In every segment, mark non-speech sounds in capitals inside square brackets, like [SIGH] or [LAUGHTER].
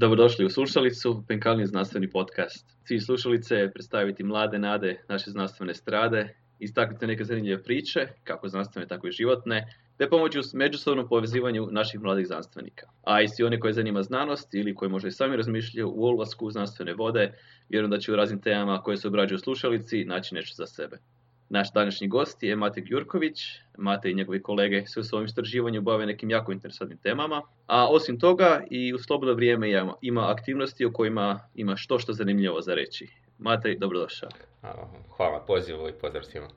Dobrodošli u Slušalicu, Penkalni znanstveni podcast. Cilj Slušalice je predstaviti mlade nade naše znanstvene strade, istaknuti neke zanimljive priče, kako znanstvene, tako i životne, te pomoći u međusobnom povezivanju naših mladih znanstvenika. A i svi oni koji zanima znanost ili koji možda i sami razmišljaju u ulasku znanstvene vode, vjerujem da će u raznim temama koje se obrađuju u slušalici naći nešto za sebe. Naš današnji gost je Matej Gjurković. Matej i njegovi kolege se u svom istraživanju bave nekim jako interesantnim temama, a osim toga i u slobodno vrijeme ima aktivnosti o kojima ima što što zanimljivo za reći. Matej, dobrodošao. Hvala pozivu i pozdrav svima.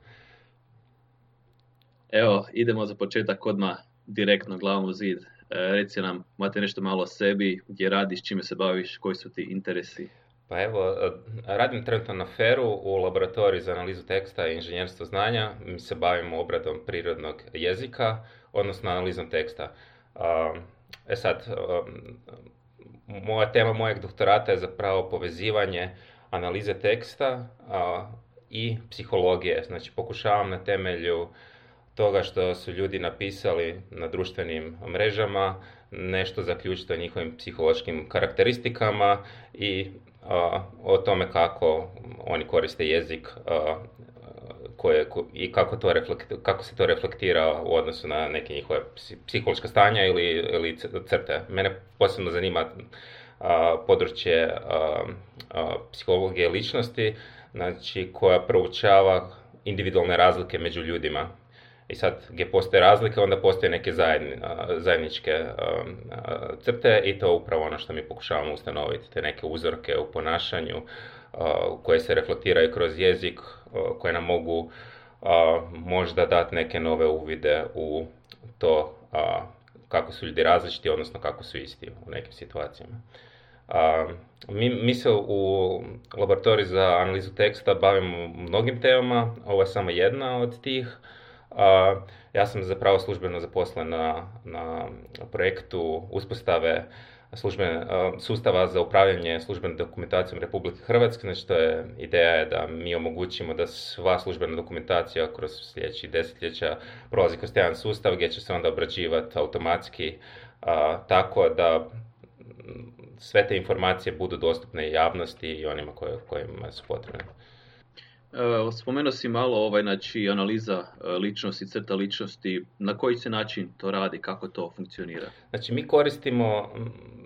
Evo, idemo za početak odmah direktno glavom u zid. E, reci nam, Matej, nešto malo o sebi, gdje radiš, čime se baviš, koji su ti interesi? Pa evo, e, radim trenutno na FERU u laboratoriju za analizu teksta i inženjerstvo znanja. Mi se bavimo obradom prirodnog jezika, odnosno analizom teksta. E sad, moja tema mojeg doktorata je zapravo povezivanje analize teksta i psihologije. Znači, pokušavam na temelju toga što su ljudi napisali na društvenim mrežama, nešto zaključiti o njihovim psihološkim karakteristikama i o tome kako oni koriste jezik koje, i kako, to kako se to reflektira u odnosu na neke njihove psihološka stanja ili, ili crte. Mene posebno zanima područje psihologije ličnosti, znači koja proučava individualne razlike među ljudima i sad gdje postoje razlike, onda postoje neke zajedničke crte i to je upravo ono što mi pokušavamo ustanoviti, te neke uzorke u ponašanju koje se reflektiraju kroz jezik, koje nam mogu možda dati neke nove uvide u to kako su ljudi različiti, odnosno kako su isti u nekim situacijama. Mi, mi se u laboratoriju za analizu teksta bavimo mnogim temama, ovo je samo jedna od tih. Ja sam zapravo službeno zaposlen na, na projektu uspostave službene, sustava za upravljanje službenom dokumentacijom Republike Hrvatske. Znači, to je ideja je da mi omogućimo da sva službena dokumentacija kroz sljedeći desetljeća prolazi kroz jedan sustav gdje će se onda obrađivati automatski tako da sve te informacije budu dostupne javnosti i onima kojima su potrebne. Spomenuo si malo ovaj, znači, analiza e, ličnosti, crta ličnosti, na koji se način to radi, kako to funkcionira? Znači mi koristimo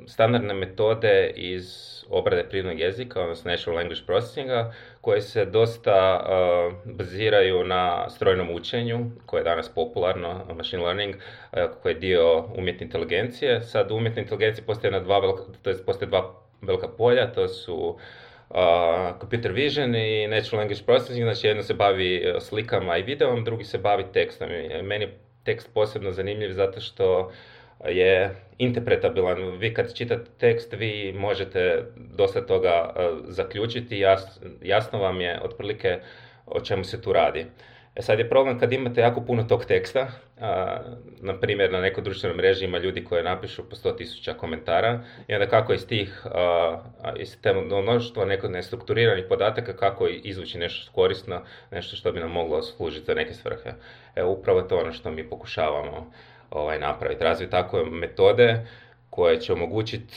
standardne metode iz obrade prirodnog jezika, odnosno Natural Language Processinga, koje se dosta uh, baziraju na strojnom učenju, koje je danas popularno, machine learning, uh, koje je dio umjetne inteligencije. Sad u umjetnoj inteligenciji postoje, dva, to postoje dva velika polja, to su computer vision i natural language processing, znači jedno se bavi e, slikama i videom, drugi se bavi tekstom. Meni je tekst posebno zanimljiv zato što je interpretabilan. Vi kad čitate tekst, vi možete dosta toga e, zaključiti, jasno vam je otprilike o čemu se tu radi. E sad je problem kad imate jako puno tog teksta, a, na primjer na nekoj društvenoj mreži ima ljudi koji napišu po 100.000 komentara i onda kako iz tih, a, iz te mnoštva neko nestrukturiranih podataka kako izvući nešto korisno, nešto što bi nam moglo služiti za neke svrhe. Evo upravo to ono što mi pokušavamo ovaj, napraviti. Razviti takve metode koje će omogućiti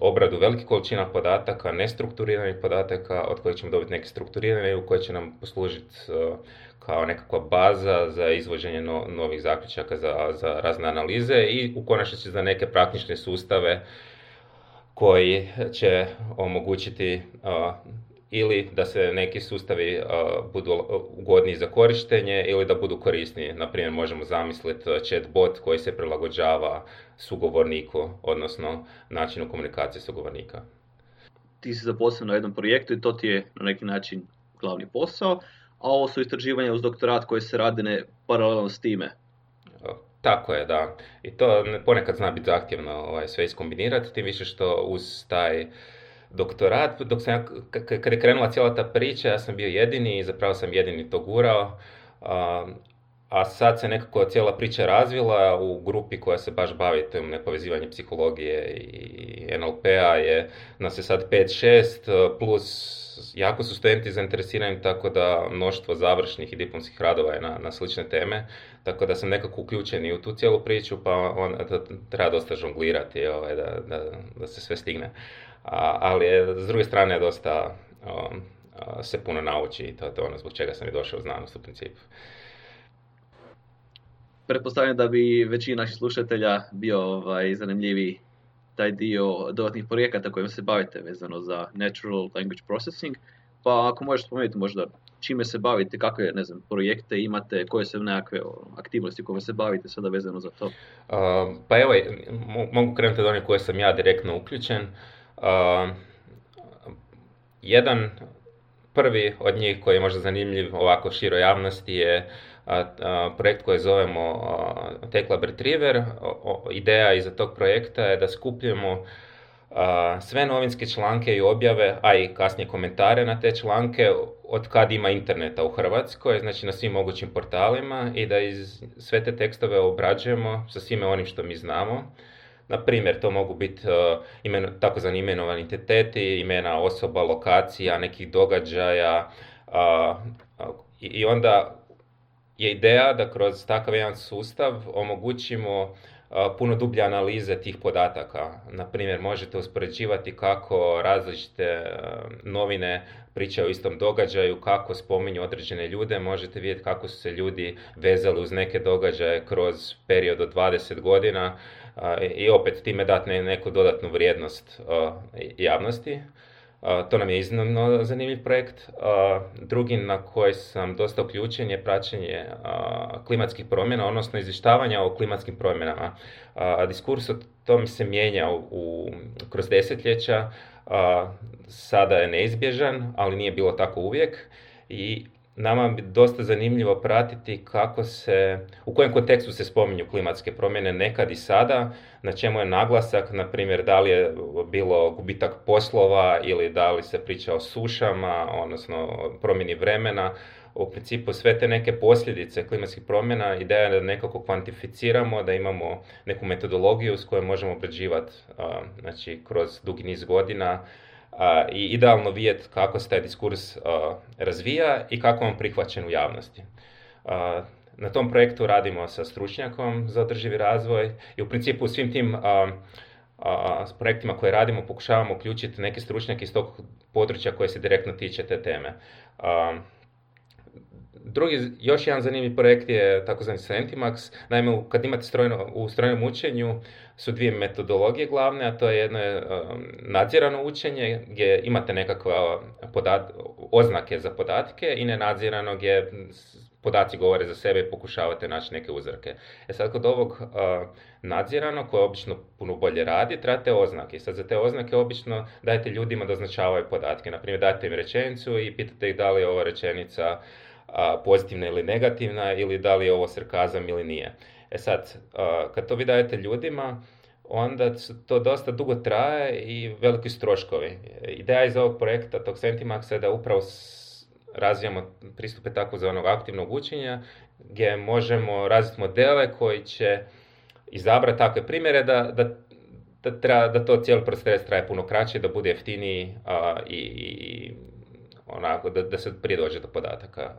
obradu velikih količina podataka, nestrukturiranih podataka, od kojih ćemo dobiti neke strukturirane u koje će nam poslužiti uh, kao nekakva baza za izvođenje novih zaključaka za, za razne analize i u konačnici za neke praktične sustave koji će omogućiti uh, ili da se neki sustavi budu ugodniji za korištenje ili da budu korisniji. Naprimjer, možemo zamisliti chat bot koji se prilagođava sugovorniku, odnosno načinu komunikacije sugovornika. Ti si zaposlen na jednom projektu i to ti je na neki način glavni posao, a ovo su istraživanja uz doktorat koje se rade ne paralelno s time. Tako je, da. I to ponekad zna biti zahtjevno ovaj, sve iskombinirati, tim više što uz taj doktorat, dok sam ja, kad je krenula cijela ta priča, ja sam bio jedini i zapravo sam jedini to gurao. a sad se nekako cijela priča razvila u grupi koja se baš bavi tom nepovezivanjem psihologije i NLP-a je nas je sad 5-6 plus jako su studenti zainteresirani tako da mnoštvo završnih i diplomskih radova je na, na slične teme, tako da sam nekako uključen i u tu cijelu priču, pa on, da, treba dosta žonglirati ovaj, da, da, da se sve stigne. A, ali je, s druge strane dosta um, se puno nauči i to je ono zbog čega sam i došao u znanost u principu. Pretpostavljam da bi većina naših slušatelja bio ovaj, zanimljiviji taj dio dodatnih projekata kojima se bavite vezano za Natural Language Processing. Pa ako možeš spomenuti možda čime se bavite, kakve ne znam, projekte imate, koje su nekakve aktivnosti koje se bavite sada vezano za to? Uh, pa evo, mogu krenuti od onih koje sam ja direktno uključen. Jedan prvi od njih koji je možda zanimljiv ovako široj javnosti je projekt koji zovemo Tech Lab Retriever. Ideja iza tog projekta je da skupljamo sve novinske članke i objave, a i kasnije komentare na te članke od kad ima interneta u Hrvatskoj, znači na svim mogućim portalima i da iz sve te tekstove obrađujemo sa svime onim što mi znamo. Na primjer, to mogu biti uh, imen, takozvani imenovani entiteti, imena osoba, lokacija, nekih događaja i onda je ideja da kroz takav jedan sustav omogućimo puno dublje analize tih podataka. Na primjer, možete uspoređivati kako različite novine pričaju o istom događaju, kako spominju određene ljude, možete vidjeti kako su se ljudi vezali uz neke događaje kroz period od 20 godina i opet time dati neku dodatnu vrijednost javnosti. To nam je iznimno zanimljiv projekt. Drugi na koji sam dosta uključen je praćenje klimatskih promjena, odnosno izvještavanja o klimatskim promjenama. Diskurs o tom se mijenja u, kroz desetljeća, sada je neizbježan, ali nije bilo tako uvijek. I nama bi dosta zanimljivo pratiti kako se, u kojem kontekstu se spominju klimatske promjene nekad i sada, na čemu je naglasak, na primjer da li je bilo gubitak poslova ili da li se priča o sušama, odnosno promjeni vremena. U principu sve te neke posljedice klimatskih promjena, ideja je da nekako kvantificiramo, da imamo neku metodologiju s kojom možemo obrađivati znači, kroz dugi niz godina i idealno vidjeti kako se taj diskurs razvija i kako on prihvaćen u javnosti. Na tom projektu radimo sa stručnjakom za održivi razvoj i u principu svim tim s projektima koje radimo pokušavamo uključiti neke stručnjake iz tog područja koje se direktno tiče te teme. Drugi, još jedan zanimljiv projekt je takozvani Sentimax. Naime, kad imate strojno, u strojnom učenju su dvije metodologije glavne, a to je jedno je um, nadzirano učenje gdje imate nekakve podat, oznake za podatke i nenadzirano gdje podaci govore za sebe i pokušavate naći neke uzorke. E sad kod ovog uh, nadzirano, koje obično puno bolje radi, trebate oznake. Sad za te oznake obično dajete ljudima da označavaju podatke. Naprimjer, dajete im rečenicu i pitate ih da li je ova rečenica pozitivna ili negativna ili da li je ovo sarkazam ili nije. E sad, kad to vi dajete ljudima, onda to dosta dugo traje i veliki stroškovi. Ideja iz ovog projekta, tog Sentimaxa, je da upravo razvijamo pristupe takozvanog aktivnog učenja, gdje možemo razviti modele koji će izabrati takve primjere da, da, da, treba, da to cijeli proces traje puno kraće, da bude jeftiniji i, i onako, da, da se prije dođe do podataka.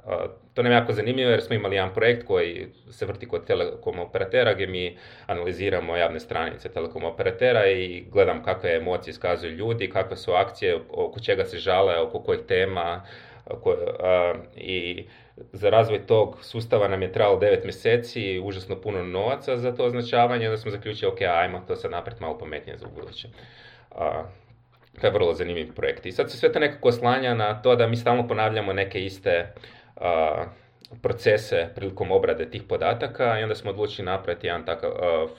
to nam je jako zanimljivo jer smo imali jedan projekt koji se vrti kod telekom operatera gdje mi analiziramo javne stranice telekom operatera i gledam kakve emocije iskazuju ljudi, kakve su akcije, oko čega se žale, oko kojih tema. I za razvoj tog sustava nam je trebalo 9 mjeseci, užasno puno novaca za to označavanje, onda smo zaključili, ok, ajmo to sad naprijed malo pametnije za ubuduće. To je vrlo zanimljiv projekt. I sad se sve to nekako oslanja na to da mi stalno ponavljamo neke iste procese prilikom obrade tih podataka i onda smo odlučili napraviti jedan takav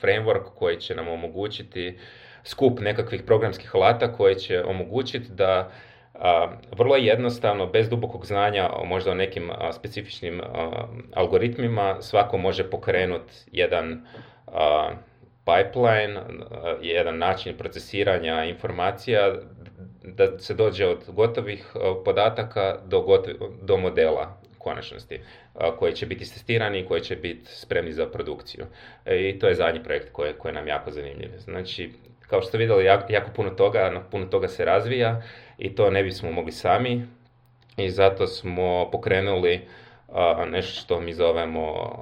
framework koji će nam omogućiti skup nekakvih programskih alata koji će omogućiti da vrlo jednostavno, bez dubokog znanja možda o nekim specifičnim algoritmima, svako može pokrenuti jedan pipeline, jedan način procesiranja informacija da se dođe od gotovih podataka do, do modela konačnosti, koji će biti testirani i koji će biti spremni za produkciju. E, I to je zadnji projekt koji, koji je nam jako zanimljiv. Znači, kao što ste vidjeli, jako, jako puno toga, puno toga se razvija i to ne bismo mogli sami i zato smo pokrenuli nešto što mi zovemo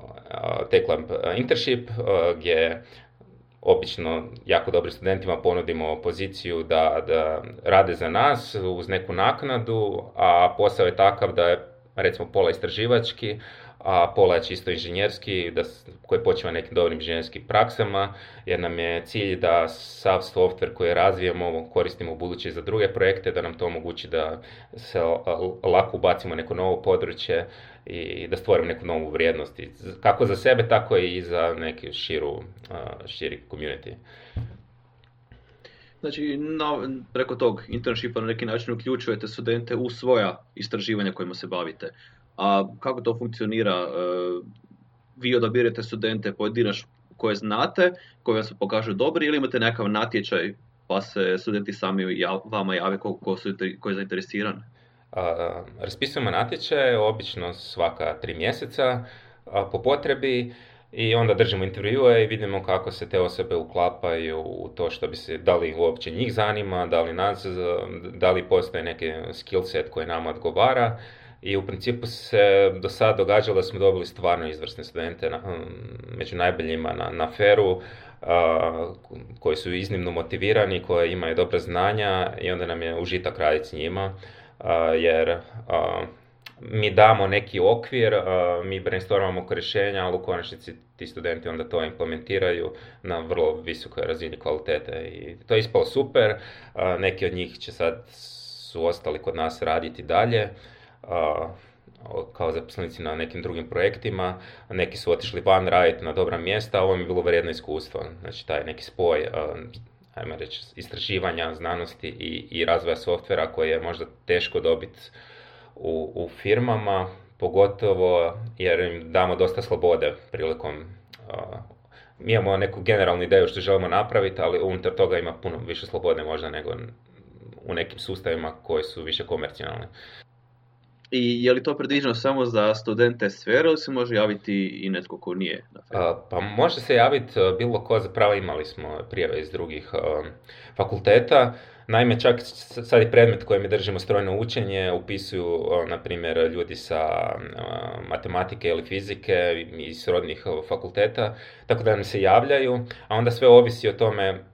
Tech Lab Internship, gdje obično jako dobrim studentima ponudimo poziciju da, da rade za nas uz neku naknadu, a posao je takav da je recimo pola istraživački, a pola je čisto inženjerski, da, koji počeva nekim dobrim inženjerskim praksama, jer nam je cilj da sav software koji razvijemo koristimo u budući za druge projekte, da nam to omogući da se lako ubacimo neko novo područje i da stvorimo neku novu vrijednost, kako za sebe, tako i za neki širu, širi community. Znači, preko tog internshipa na neki način uključujete studente u svoja istraživanja kojima se bavite. A kako to funkcionira? E, vi odabirate studente pojedinačno koje znate, koje vam se pokažu dobri ili imate nekakav natječaj pa se studenti sami vama jave ko, su, ko je zainteresiran? raspisujemo natječaje, obično svaka tri mjeseca po potrebi i onda držimo intervjue i vidimo kako se te osobe uklapaju u to što bi se, da li uopće njih zanima, da li, nas, da li postoje neki skill set koji nama odgovara i u principu se do sada događalo da smo dobili stvarno izvrsne studente na, među najboljima na, na feru, koji su iznimno motivirani, koji imaju dobra znanja i onda nam je užitak raditi s njima, jer mi damo neki okvir, mi brainstormamo oko rješenja, ali u konačnici ti studenti onda to implementiraju na vrlo visokoj razini kvalitete i to je ispalo super, neki od njih će sad su ostali kod nas raditi dalje, kao zaposlenici na nekim drugim projektima, neki su otišli van raditi na dobra mjesta, a ovo mi je bilo vrijedno iskustvo, znači taj neki spoj ajmo reći, istraživanja, znanosti i, i razvoja softvera koje je možda teško dobiti u, u firmama, pogotovo jer im damo dosta slobode prilikom mi imamo neku generalnu ideju što želimo napraviti, ali unutar toga ima puno više slobode možda nego u nekim sustavima koji su više komercijalni. I je li to predviđeno samo za studente sfere ili se može javiti i netko ko nije na Pa može se javiti bilo ko, zapravo imali smo prijave iz drugih fakulteta. Naime, čak sad i predmet koji mi držimo strojno učenje upisuju, na primjer, ljudi sa matematike ili fizike iz srodnih fakulteta, tako da nam se javljaju, a onda sve ovisi o tome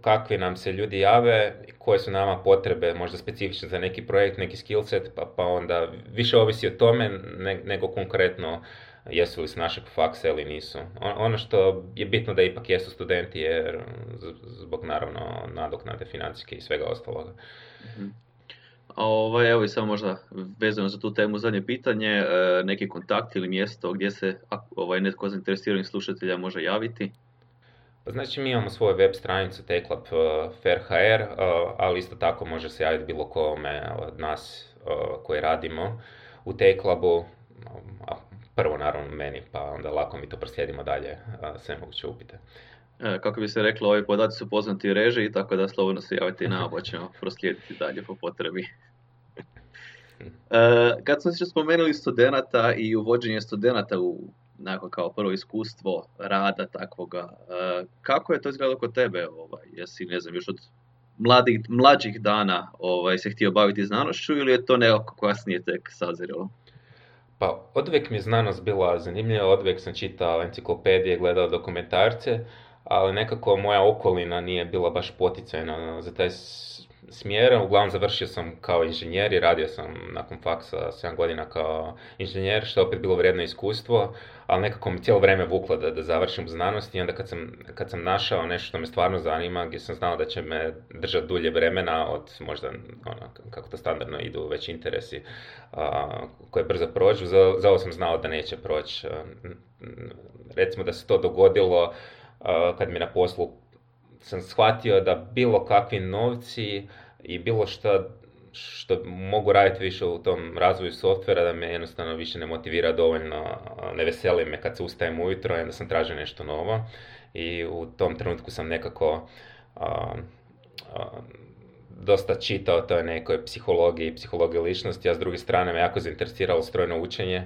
kakvi nam se ljudi jave, koje su nama potrebe, možda specifične za neki projekt, neki skill set, pa, pa onda više ovisi o tome nego konkretno jesu li s našeg faksa ili nisu. Ono što je bitno da ipak jesu studenti jer zbog naravno nadoknade financijske i svega ostaloga. mm A ovaj, evo i samo možda vezano za tu temu zadnje pitanje, e, neki kontakt ili mjesto gdje se ovaj, netko zainteresiranih slušatelja može javiti? Pa znači mi imamo svoju web stranicu Teklab uh, Fair uh, ali isto tako može se javiti bilo kome od nas uh, koji radimo u Teklabu, prvo naravno meni, pa onda lako mi to proslijedimo dalje, sve moguće upite. E, kako bi se reklo, ovi podaci su poznati u režiji, tako da slobodno se javite i na pa ćemo [LAUGHS] proslijediti dalje po potrebi. E, kad smo se spomenuli studenata i uvođenje studenata u nakon kao prvo iskustvo rada takvoga. E, kako je to izgledalo kod tebe? Ovaj, jesi, ne znam, još od mladih, mlađih dana ovaj, se htio baviti znanošću ili je to nekako kasnije tek sazirilo? Pa od uvijek mi je znanost bila zanimljiva, od uvijek sam čitao enciklopedije, gledao dokumentarce, ali nekako moja okolina nije bila baš poticajna za taj smjer. Uglavnom završio sam kao inženjer i radio sam nakon faksa 7 godina kao inženjer, što je opet bilo vrijedno iskustvo, ali nekako mi cijelo vrijeme vuklo da, da završim znanost i onda kad sam, kad sam našao nešto što me stvarno zanima, gdje sam znao da će me držati dulje vremena od možda, ono, kako to standardno idu već interesi a, koje brzo prođu, za, za ovo sam znao da neće proći. Recimo da se to dogodilo kad mi na poslu sam shvatio da bilo kakvi novci i bilo što što mogu raditi više u tom razvoju softvera da me jednostavno više ne motivira dovoljno, ne veseli me kad se ustajem ujutro i onda sam tražio nešto novo i u tom trenutku sam nekako dosta čitao toj nekoj psihologiji i psihologiji ličnosti, a s druge strane me jako zainteresiralo strojno učenje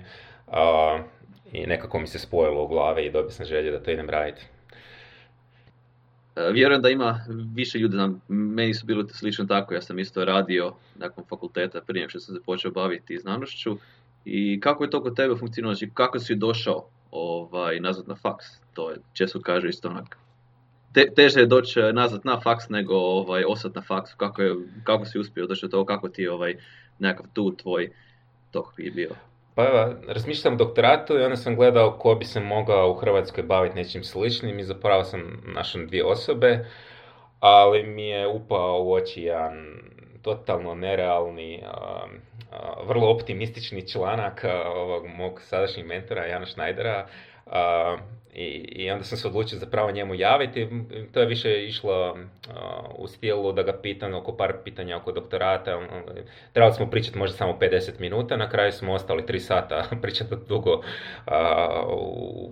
i nekako mi se spojilo u glave i dobio sam želju da to idem raditi. E, vjerujem da ima više ljudi, znam, meni su bilo slično tako, ja sam isto radio nakon fakulteta prije što sam se počeo baviti znanošću. I kako je to kod tebe funkcioniralo, znači kako si došao ovaj, nazad na faks? To je, često kaže isto onak, te, teže je doći nazad na faks nego ovaj, ostat na faksu. Kako, je, kako si uspio doći do toga, kako ti je ovaj, nekakav tu tvoj tok je bio? Pa evo, razmišljam doktoratu i onda sam gledao ko bi se mogao u Hrvatskoj baviti nečim sličnim i zapravo sam našao dvije osobe, ali mi je upao u oči jedan totalno nerealni, vrlo optimistični članak ovog mog sadašnjeg mentora Jana Schneidera, i, I onda sam se odlučio zapravo njemu javiti. To je više išlo uh, u stilu da ga pitam oko par pitanja oko doktorata. Trebali smo pričati možda samo 50 minuta, na kraju smo ostali 3 sata [LAUGHS] pričati dugo u,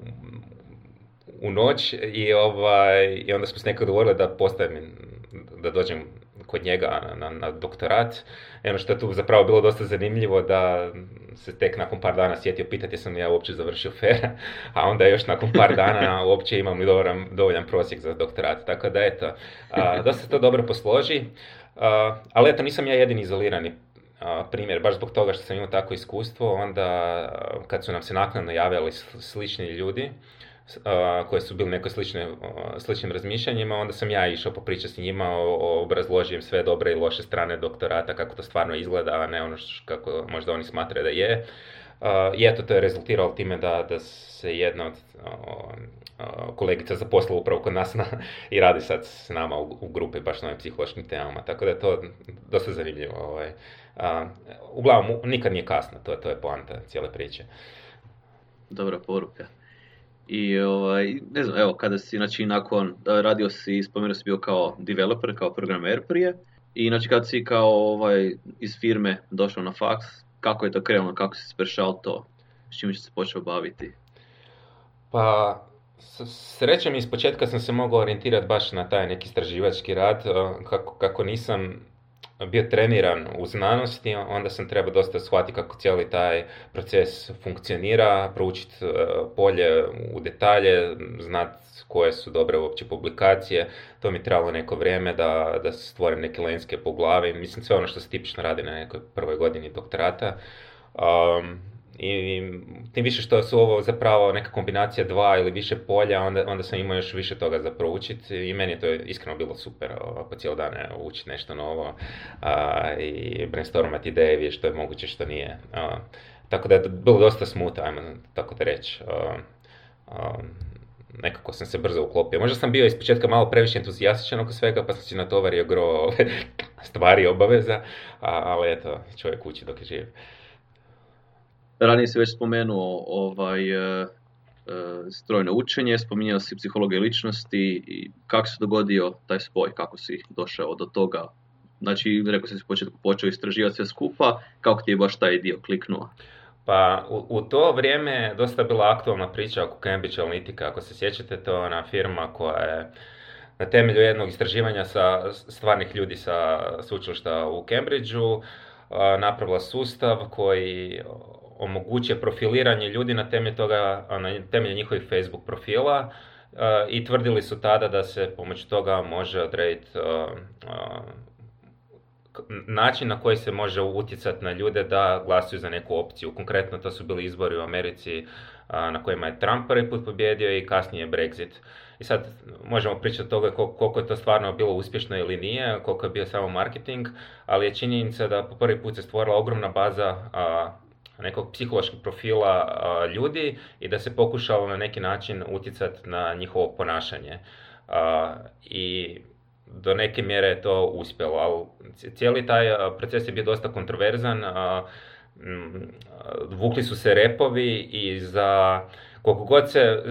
u noć i, ovaj, i onda smo se nekako dogovorili da postavim, da dođem kod njega na, na, doktorat. I ono što je tu zapravo bilo dosta zanimljivo da se tek nakon par dana sjetio pitati sam ja uopće završio fera, [LAUGHS] a onda još nakon par dana [LAUGHS] uopće imam li dovoljan, dovoljan prosjek za doktorat. Tako da eto, a, dosta se to dobro posloži, ali eto nisam ja jedini izolirani primjer, baš zbog toga što sam imao takvo iskustvo, onda kad su nam se naknadno javljali slični ljudi, koje su bili neko slične, sličnim razmišljanjima, onda sam ja išao popričati s njima, obrazložim sve dobre i loše strane doktorata, kako to stvarno izgleda, a ne ono što, kako možda oni smatraju da je. I eto, to je rezultiralo time da, da se jedna od kolegica zaposlila upravo kod nas na, i radi sad s nama u, u grupi baš na ovim psihološkim temama, tako da je to dosta zanimljivo. Ovaj. uglavnom, nikad nije kasno, to, to je poanta cijele priče. Dobra poruka. I ovaj, ne znam, evo, kada si, znači, nakon, radio si, spomenuo si bio kao developer, kao programer prije, i znači kad si kao ovaj, iz firme došao na faks, kako je to krenulo, kako si sprešao to, s čime si se počeo baviti? Pa, srećem iz početka sam se mogao orijentirati baš na taj neki istraživački rad, kako, kako nisam bio treniran u znanosti, onda sam trebao dosta shvatiti kako cijeli taj proces funkcionira, proučiti e, polje u detalje, znati koje su dobre uopće publikacije. To mi trebalo neko vrijeme da, da stvorim neke lenske po. Mislim, sve ono što se tipično radi na nekoj prvoj godini doktorata. Um, i tim više što su ovo zapravo neka kombinacija dva ili više polja, onda, onda sam imao još više toga za proučiti i meni je to iskreno bilo super po cijelo dan učiti nešto novo a, i brainstormati ideje, što je moguće, što nije. A, tako da je bilo dosta smuta, ajmo tako da reći. nekako sam se brzo uklopio. Možda sam bio ispočetka malo previše entuzijastičan oko svega, pa sam si natovario gro [LAUGHS] stvari obaveza, ali eto, čovjek uči dok je živ. Ranije si već spomenuo ovaj, e, e, strojno učenje, spominjao si psihologiju ličnosti i kako se dogodio taj spoj, kako si došao do toga. Znači, rekao si početku počeo istraživati sve skupa, kako ti je baš taj dio kliknuo? Pa u, u to vrijeme dosta bila aktualna priča oko Cambridge Analytica, ako se sjećate, to je ona firma koja je na temelju jednog istraživanja sa stvarnih ljudi sa sveučilišta u Cambridgeu napravila sustav koji omogućuje profiliranje ljudi na temelju toga, na temelju njihovih Facebook profila i tvrdili su tada da se pomoću toga može odrediti način na koji se može utjecati na ljude da glasuju za neku opciju. Konkretno to su bili izbori u Americi na kojima je Trump prvi put pobjedio i kasnije Brexit. I sad možemo pričati o toga koliko je to stvarno bilo uspješno ili nije, koliko je bio samo marketing, ali je činjenica da po prvi put se stvorila ogromna baza nekog psihološkog profila ljudi i da se pokušalo na neki način utjecati na njihovo ponašanje. I do neke mjere je to uspjelo, ali cijeli taj proces je bio dosta kontroverzan. Vukli su se repovi i za koliko god se,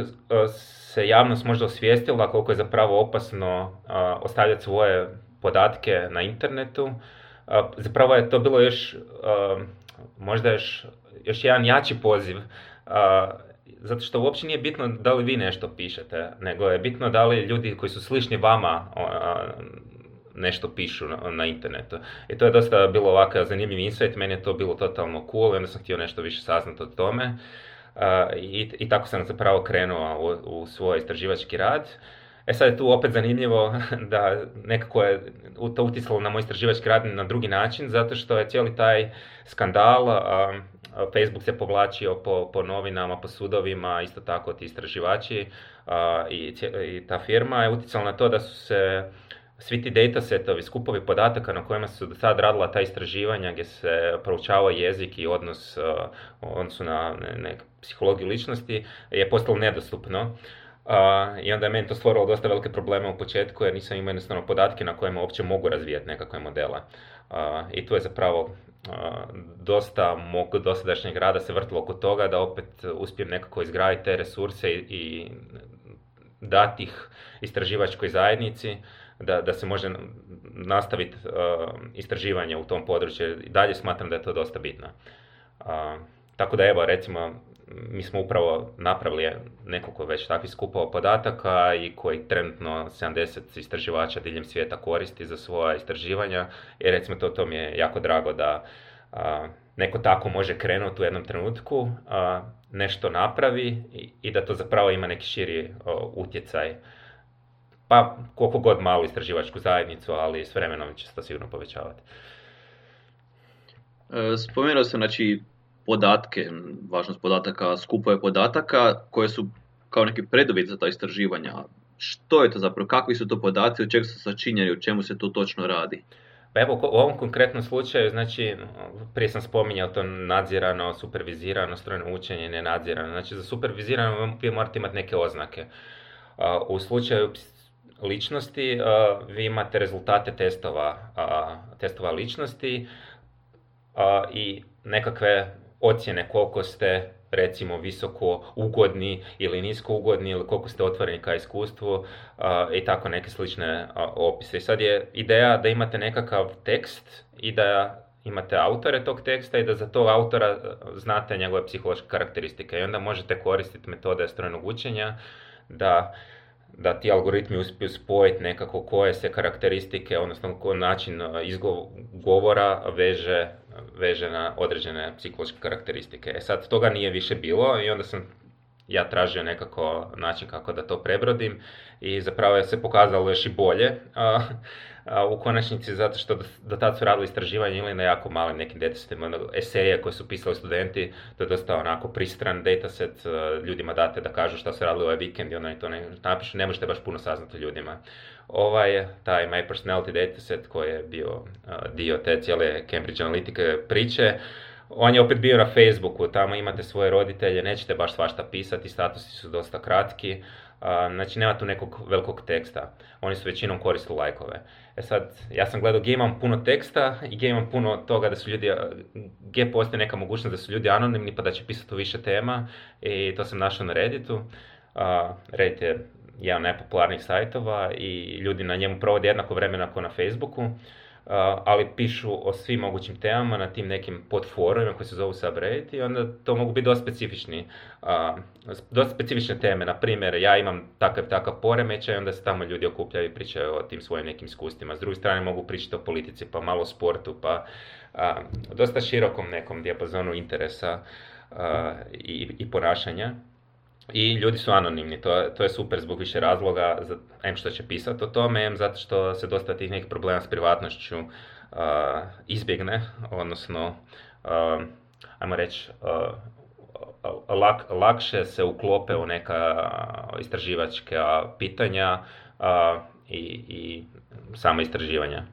se javnost možda osvijestila koliko je zapravo opasno ostavljati svoje podatke na internetu, zapravo je to bilo još možda još, još jedan jači poziv, zato što uopće nije bitno da li vi nešto pišete, nego je bitno da li ljudi koji su slični vama nešto pišu na, internetu. I to je dosta bilo ovakav zanimljiv insight, meni je to bilo totalno cool onda sam htio nešto više saznati o tome. i, I tako sam zapravo krenuo u, u svoj istraživački rad. E sad je tu opet zanimljivo [LAUGHS] da nekako je to utjecalo na moj istraživački rad na drugi način, zato što je cijeli taj skandal, Facebook se povlačio po, po novinama, po sudovima, isto tako ti istraživači i, i ta firma je utjecala na to da su se svi ti datasetovi, skupovi podataka na kojima su do sad radila ta istraživanja gdje se proučavao jezik i odnos odnosu na ne, psihologiju ličnosti je postalo nedostupno. Uh, I onda je meni to stvorilo dosta velike probleme u početku jer nisam imao jednostavno podatke na kojima uopće mogu razvijati nekakve modele. Uh, I tu je zapravo uh, dosta mog dosadašnjeg rada se vrtilo oko toga da opet uspijem nekako izgraditi te resurse i, i dati ih istraživačkoj zajednici da, da se može nastaviti istraživanje u tom području. I dalje smatram da je to dosta bitno. Tako da evo recimo mi smo upravo napravili nekoliko već takvih skupova podataka i koji trenutno 70 istraživača diljem svijeta koristi za svoja istraživanja i recimo to, to mi je jako drago da neko tako može krenuti u jednom trenutku, a, nešto napravi i, da to zapravo ima neki širi utjecaj. Pa koliko god malu istraživačku zajednicu, ali s vremenom će se to sigurno povećavati. E, spomenuo sam, znači, podatke, važnost podataka, skupove podataka koje su kao neki preduvjet za ta istraživanja. Što je to zapravo, kakvi su to podaci, od čega su sačinjeni, o čemu se to točno radi? Pa evo, u ovom konkretnom slučaju, znači, prije sam spominjao to nadzirano, supervizirano, strojno učenje, nenadzirano. Znači, za supervizirano vi morate imati neke oznake. U slučaju ličnosti vi imate rezultate testova, testova ličnosti i nekakve ocjene koliko ste recimo visoko ugodni ili nisko ugodni ili koliko ste otvoreni ka iskustvu i tako neke slične opise. I sad je ideja da imate nekakav tekst i da imate autore tog teksta i da za tog autora znate njegove psihološke karakteristike i onda možete koristiti metode strojnog učenja da da ti algoritmi uspiju spojiti nekako koje se karakteristike, odnosno koji način izgovora veže veže na određene psihološke karakteristike. E sad, toga nije više bilo i onda sam ja tražio nekako način kako da to prebrodim i zapravo je se pokazalo još i bolje u konačnici zato što do, tad su radili istraživanje ili na jako malim nekim datasetima, ono, eseje koje su pisali studenti, to je dosta onako pristran dataset, ljudima date da kažu šta su radili ovaj vikend i onda to ne napišu, ne možete baš puno saznati ljudima. Ovaj, taj My Personality Dataset koji je bio dio te cijele Cambridge Analytica priče, on je opet bio na Facebooku, tamo imate svoje roditelje, nećete baš svašta pisati, statusi su dosta kratki, znači nema tu nekog velikog teksta. Oni su većinom koristili lajkove. E sad, ja sam gledao gdje imam puno teksta i gdje imam puno toga da su ljudi, gdje postoji neka mogućnost da su ljudi anonimni pa da će pisati o više tema i to sam našao na Redditu. Uh, Reddit je jedan najpopularnijih sajtova i ljudi na njemu provode jednako vremena kao na Facebooku ali pišu o svim mogućim temama na tim nekim podforumima koji se zovu subreddit i onda to mogu biti dosta specifični, dosta specifične teme. Na primjer, ja imam takav takav poremećaj, onda se tamo ljudi okupljaju i pričaju o tim svojim nekim iskustvima. S druge strane mogu pričati o politici, pa malo o sportu, pa dosta širokom nekom dijapazonu interesa i, i ponašanja. I ljudi su anonimni, to, to je super zbog više razloga, za, M što će pisati o tome, M zato što se dosta tih nekih problema s privatnošću uh, izbjegne, odnosno, uh, ajmo reći, lak, lakše se uklope u neka istraživačka pitanja i, i sama istraživanja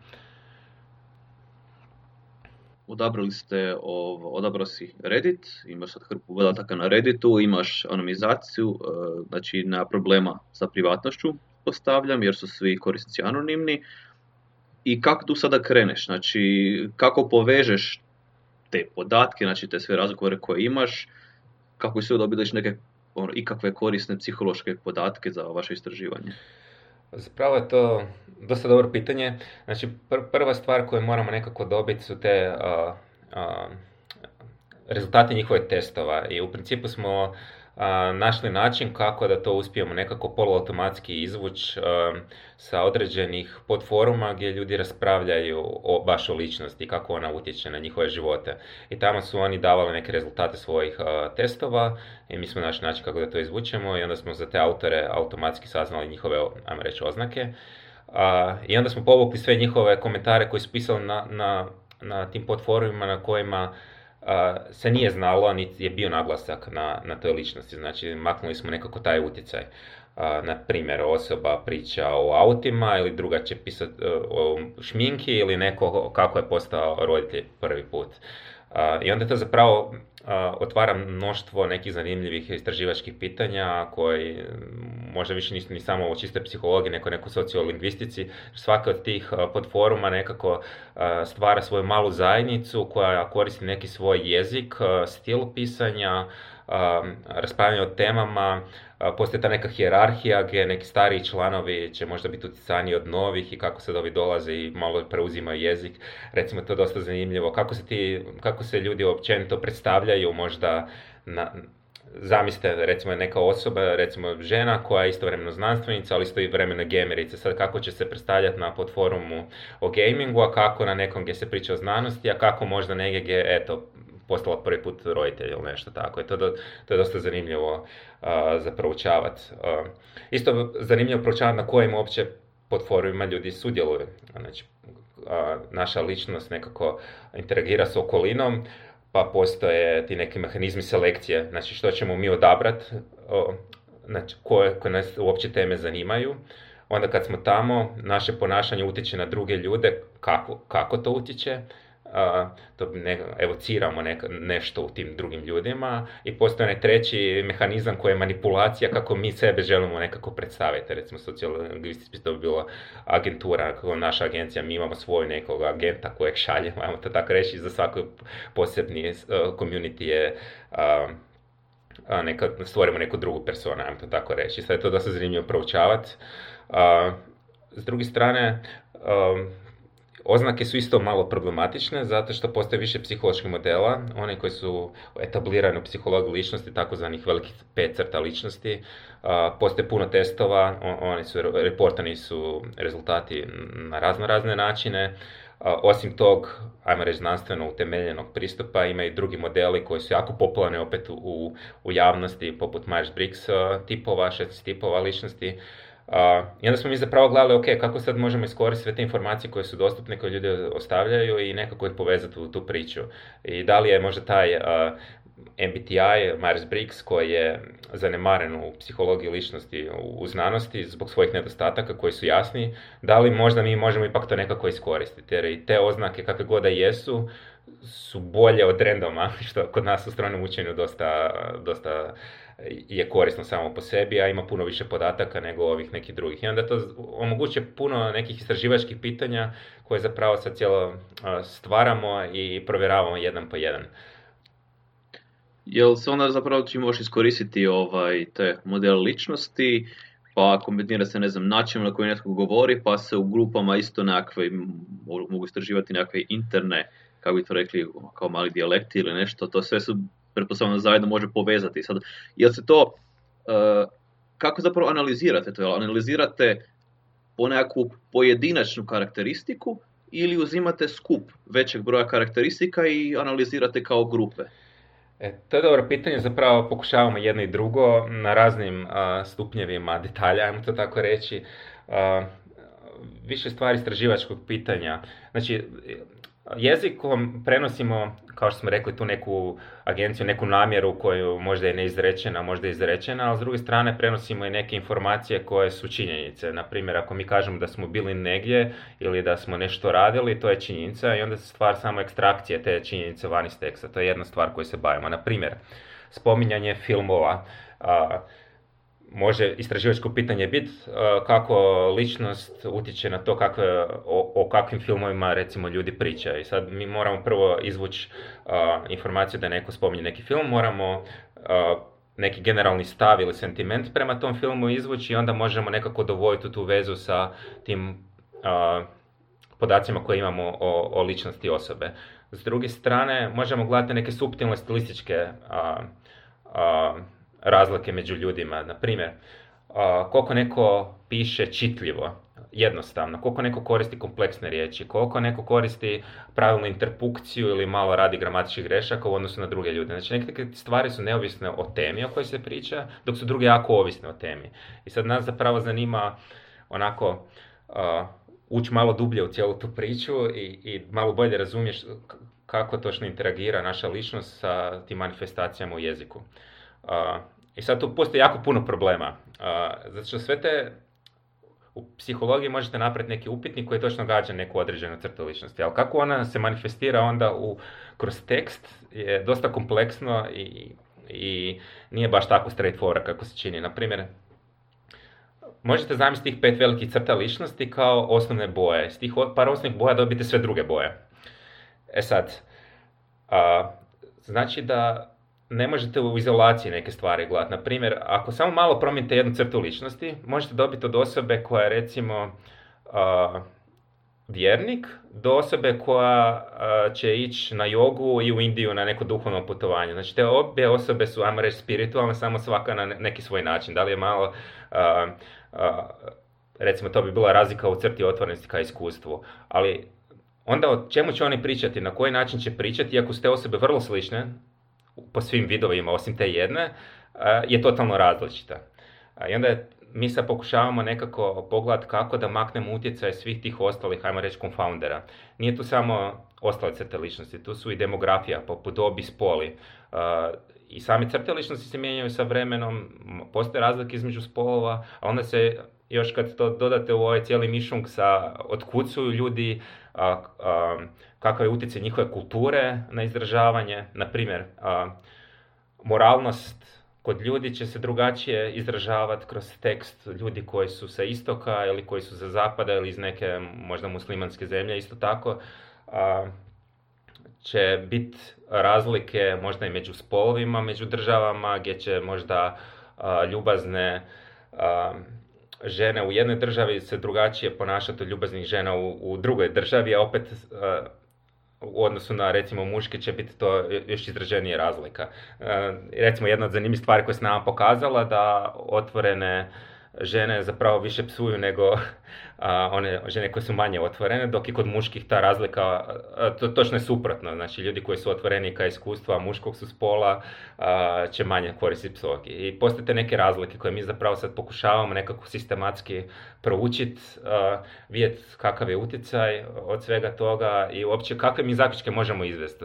odabrali ste, odabrao si Reddit, imaš sad hrpu podataka na Redditu, imaš anonimizaciju, e, znači na problema sa privatnošću postavljam jer su svi korisnici anonimni. I kako tu sada kreneš, znači kako povežeš te podatke, znači te sve razgovore koje imaš, kako se dobiješ neke ono, ikakve korisne psihološke podatke za vaše istraživanje? Zapravo je to dosta dobro pitanje. Znači, prva stvar koju moramo nekako dobiti su te uh, rezultate njihove testova i u principu smo našli način kako da to uspijemo nekako poluautomatski izvući sa određenih podforuma gdje ljudi raspravljaju o, baš o ličnosti, kako ona utječe na njihove živote. I tamo su oni davali neke rezultate svojih testova i mi smo našli način kako da to izvučemo i onda smo za te autore automatski saznali njihove, ajmo reći, oznake. I onda smo povukli sve njihove komentare koji su pisali na, na, na tim podforumima na kojima se nije znalo, niti je bio naglasak na, na toj ličnosti. Znači, maknuli smo nekako taj utjecaj. Na primjer, osoba priča o autima ili druga će pisati e, o šminki ili neko kako je postao roditelj prvi put. I onda to zapravo otvara mnoštvo nekih zanimljivih istraživačkih pitanja koji možda više nisu ni samo o čistoj psihologiji, nego neko sociolingvistici. Svaka od tih podforuma nekako stvara svoju malu zajednicu koja koristi neki svoj jezik, stil pisanja, raspravljanje o temama, postoji ta neka hijerarhija gdje neki stariji članovi će možda biti utjecani od novih i kako se ovi dolaze i malo preuzimaju jezik. Recimo to je dosta zanimljivo. Kako se, ti, kako se ljudi općenito predstavljaju možda na, zamislite recimo neka osoba, recimo žena koja je istovremeno znanstvenica, ali isto i vremena gamerica. Sad kako će se predstavljati na platformu o gamingu, a kako na nekom gdje se priča o znanosti, a kako možda negdje gdje, eto, postala prvi put roditelj ili nešto tako. I to, to je dosta zanimljivo uh, za proučavati. Uh, isto zanimljivo proučavati na kojim uopće platformima ljudi sudjeluju. Znači, naša ličnost nekako interagira s okolinom, pa postoje ti neki mehanizmi selekcije, znači što ćemo mi odabrati, znači koje, koje nas uopće teme zanimaju. Onda kad smo tamo, naše ponašanje utječe na druge ljude, kako, kako to utječe, to ne, evociramo nešto u tim drugim ljudima i postoji onaj treći mehanizam koji je manipulacija kako mi sebe želimo nekako predstaviti. Recimo sociolingvistici bi to bila agentura, kako naša agencija, mi imamo svoj nekog agenta kojeg šaljemo, ajmo to tako reći, za svaki posebni uh, community je uh, neka, stvorimo neku drugu personu, ajmo to tako reći. Sad je to dosta zanimljivo proučavati. S druge strane, Oznake su isto malo problematične zato što postoje više psiholoških modela, one koji su etablirani u psihologiji ličnosti, takozvanih velikih pet crta ličnosti. Postoje puno testova, oni su, reportani su rezultati na razno razne načine. Osim tog, ajmo reći, znanstveno utemeljenog pristupa, ima i drugi modeli koji su jako popularni opet u, u javnosti, poput Myers-Briggs tipova, šest tipova ličnosti, I onda smo mi zapravo gledali, ok, kako sad možemo iskoristiti sve te informacije koje su dostupne, koje ljudi ostavljaju i nekako ih povezati u tu priču. I da li je možda taj MBTI, Myers-Briggs, koji je zanemaren u psihologiji ličnosti, u, znanosti, zbog svojih nedostataka koji su jasni, da li možda mi možemo ipak to nekako iskoristiti. Jer i te oznake, kakve god da jesu, su bolje od randoma, [LAUGHS] što kod nas u strojnom učenju dosta, dosta je korisno samo po sebi, a ima puno više podataka nego ovih nekih drugih. I onda to omogućuje puno nekih istraživačkih pitanja koje zapravo sad cijelo stvaramo i provjeravamo jedan po jedan. Jel se onda zapravo ti možeš iskoristiti ovaj, te model ličnosti, pa kombinira se, ne znam, način na koji netko govori, pa se u grupama isto nekakve, mogu istraživati nekakve interne, kako bi to rekli, kao mali dijalekti ili nešto, to sve su pretpostavljam zajedno može povezati. Sad, jel se to, uh, kako zapravo analizirate to? Analizirate po nekakvu pojedinačnu karakteristiku ili uzimate skup većeg broja karakteristika i analizirate kao grupe? E, to je dobro pitanje, zapravo pokušavamo jedno i drugo na raznim uh, stupnjevima detalja, ajmo to tako reći. Uh, više stvari istraživačkog pitanja. Znači, jezikom prenosimo, kao što smo rekli, tu neku agenciju, neku namjeru koju možda je neizrečena, možda je izrečena, ali s druge strane prenosimo i neke informacije koje su činjenice. Na primjer, ako mi kažemo da smo bili negdje ili da smo nešto radili, to je činjenica i onda se stvar samo ekstrakcije te činjenice van iz teksta. To je jedna stvar koju se bavimo. Na primjer, spominjanje filmova može istraživačko pitanje biti e, kako ličnost utječe na to kako, o, o, kakvim filmovima recimo ljudi pričaju. I sad mi moramo prvo izvući uh, informaciju da neko spominje neki film, moramo uh, neki generalni stav ili sentiment prema tom filmu izvući i onda možemo nekako dovoditi tu vezu sa tim uh, podacima koje imamo o, o ličnosti osobe. S druge strane, možemo gledati neke suptilne stilističke razlike među ljudima. Na primjer, koliko neko piše čitljivo, jednostavno, koliko neko koristi kompleksne riječi, koliko neko koristi pravilnu interpukciju ili malo radi gramatičkih grešaka u odnosu na druge ljude. Znači neke stvari su neovisne o temi o kojoj se priča, dok su druge jako ovisne o temi. I sad nas zapravo zanima onako ući malo dublje u cijelu tu priču i, i malo bolje razumiješ kako točno interagira naša ličnost sa tim manifestacijama u jeziku. I sad tu postoji jako puno problema. Zato što sve te u psihologiji možete napraviti neki upitnik koji točno gađa neku određenu crtu ličnosti, ali kako ona se manifestira onda u, kroz tekst je dosta kompleksno i, i nije baš tako straightforward kako se čini. Na primjer, možete zamisliti tih pet velikih crta ličnosti kao osnovne boje. S tih par osnovnih boja dobite sve druge boje. E sad, znači da ne možete u izolaciji neke stvari gledati. Na primjer, ako samo malo promijenite jednu crtu ličnosti, možete dobiti od osobe koja je recimo uh, vjernik do osobe koja će ići na jogu i u Indiju na neko duhovno putovanje. Znači te obje osobe su, ajmo reći, spiritualne, samo svaka na neki svoj način. Da li je malo, recimo to bi bila razlika u crti otvorenosti ka iskustvu. Ali onda o čemu će oni pričati, na koji način će pričati, iako su te osobe vrlo slične, po svim vidovima osim te jedne, je totalno različita. I onda mi sad pokušavamo nekako pogledati kako da maknemo utjecaj svih tih ostalih, ajmo reći, confoundera. Nije tu samo ostale crte ličnosti, tu su i demografija, poput dobi, spoli. I same crte ličnosti se mijenjaju sa vremenom, postoje razlike između spolova, a onda se još kad to dodate u ovaj cijeli mišung sa otkucuju ljudi, a, kakav je utjecaj njihove kulture na izražavanje, na primjer, moralnost kod ljudi će se drugačije izražavati kroz tekst ljudi koji su sa istoka ili koji su za zapada ili iz neke možda muslimanske zemlje isto tako će biti razlike možda i među spolovima, među državama gdje će možda ljubazne žene u jednoj državi se drugačije ponašati od ljubaznih žena u, u drugoj državi, a opet u odnosu na recimo muške će biti to još izraženije razlika. recimo jedna od zanimljivih stvari koje se nama pokazala da otvorene žene zapravo više psuju nego [LAUGHS] a, one žene koje su manje otvorene, dok i kod muških ta razlika, to točno je suprotno. Znači, ljudi koji su otvoreni ka iskustva muškog su spola će manje koristiti psovki. I postoje neke razlike koje mi zapravo sad pokušavamo nekako sistematski proučiti, vidjeti kakav je utjecaj od svega toga i uopće kakve mi zaključke možemo izvesti.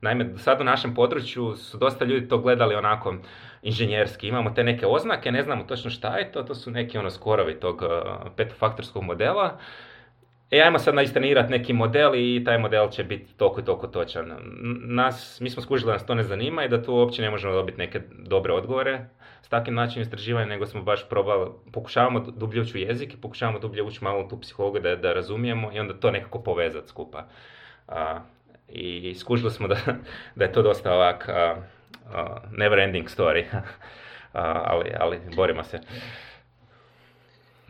Naime, sad u našem području su dosta ljudi to gledali onako inženjerski. Imamo te neke oznake, ne znamo točno šta je to, to su neki ono skorovi tog uh, petofaktorskog modela. E, ajmo sad naistrenirati neki model i taj model će biti toliko i toliko točan. Nas, mi smo skužili da nas to ne zanima i da tu uopće ne možemo dobiti neke dobre odgovore s takvim načinom istraživanja, nego smo baš probali, pokušavamo dublje ući jezik i pokušavamo dublje ući malo tu psihologiju da, da razumijemo i onda to nekako povezati skupa. I skužili smo da, da je to dosta ovak never ending story, [LAUGHS] ali, ali borimo se.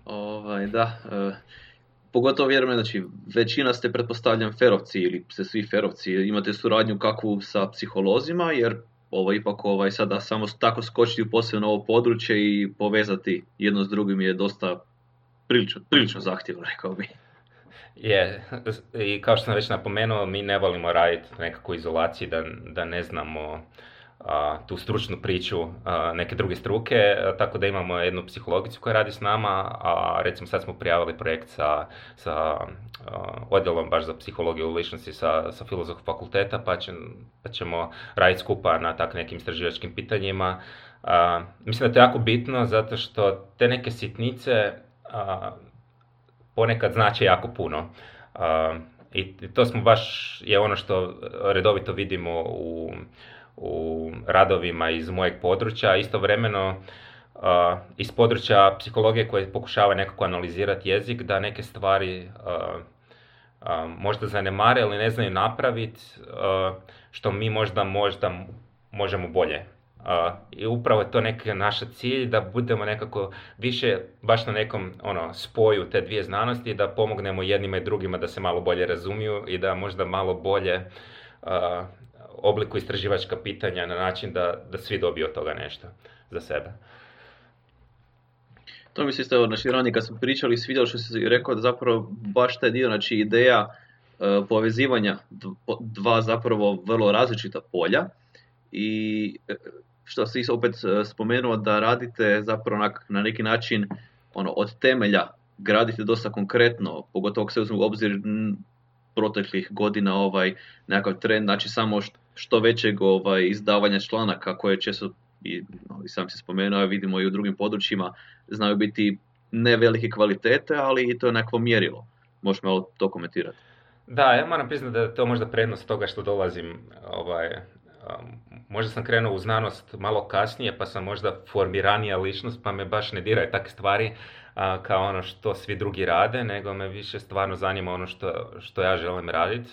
Ovaj, da, e, pogotovo vjerujem, znači većina ste pretpostavljam ferovci ili ste svi ferovci, imate suradnju kakvu sa psiholozima, jer ovo ipak ovaj, sada samo tako skočiti u posebno ovo područje i povezati jedno s drugim je dosta prilično, prilično zahtjevno, rekao bih. Je, i kao što sam već napomenuo, mi ne volimo raditi nekakvu izolaciji da, da ne znamo a, tu stručnu priču neke druge struke, tako da imamo jednu psihologicu koja radi s nama, a recimo sad smo prijavili projekt sa, sa odjelom baš za psihologiju ličnosti sa, sa filozofskog fakulteta, pa, pa ćemo raditi skupa na tak nekim istraživačkim pitanjima. mislim da je to jako bitno zato što te neke sitnice ponekad znače jako puno. I to smo baš, je ono što redovito vidimo u, u radovima iz mojeg područja, istovremeno iz područja psihologije koje pokušava nekako analizirati jezik, da neke stvari možda zanemare ili ne znaju napraviti, što mi možda, možda možemo bolje. I upravo je to neki naš cilj da budemo nekako više baš na nekom ono, spoju te dvije znanosti, da pomognemo jednima i drugima da se malo bolje razumiju i da možda malo bolje obliku istraživačka pitanja na način da, da svi dobiju od toga nešto za sebe. To mi se isto, znači ranije kad smo pričali, svidjelo što si rekao da zapravo baš taj dio, znači ideja e, povezivanja dva zapravo vrlo različita polja i e, što si opet e, spomenuo da radite zapravo na, neki način ono, od temelja gradite dosta konkretno, pogotovo ako se uzme u obzir proteklih godina ovaj nekakav trend, znači samo što većeg ovaj, izdavanja članaka koje često i, no, i sam se spomenuo, vidimo i u drugim područjima, znaju biti ne velike kvalitete, ali i to je nekako mjerilo. Možeš malo to komentirati? Da, ja moram priznati da je to možda prednost toga što dolazim, ovaj, možda sam krenuo u znanost malo kasnije, pa sam možda formiranija ličnost, pa me baš ne diraju takve stvari kao ono što svi drugi rade, nego me više stvarno zanima ono što, što ja želim raditi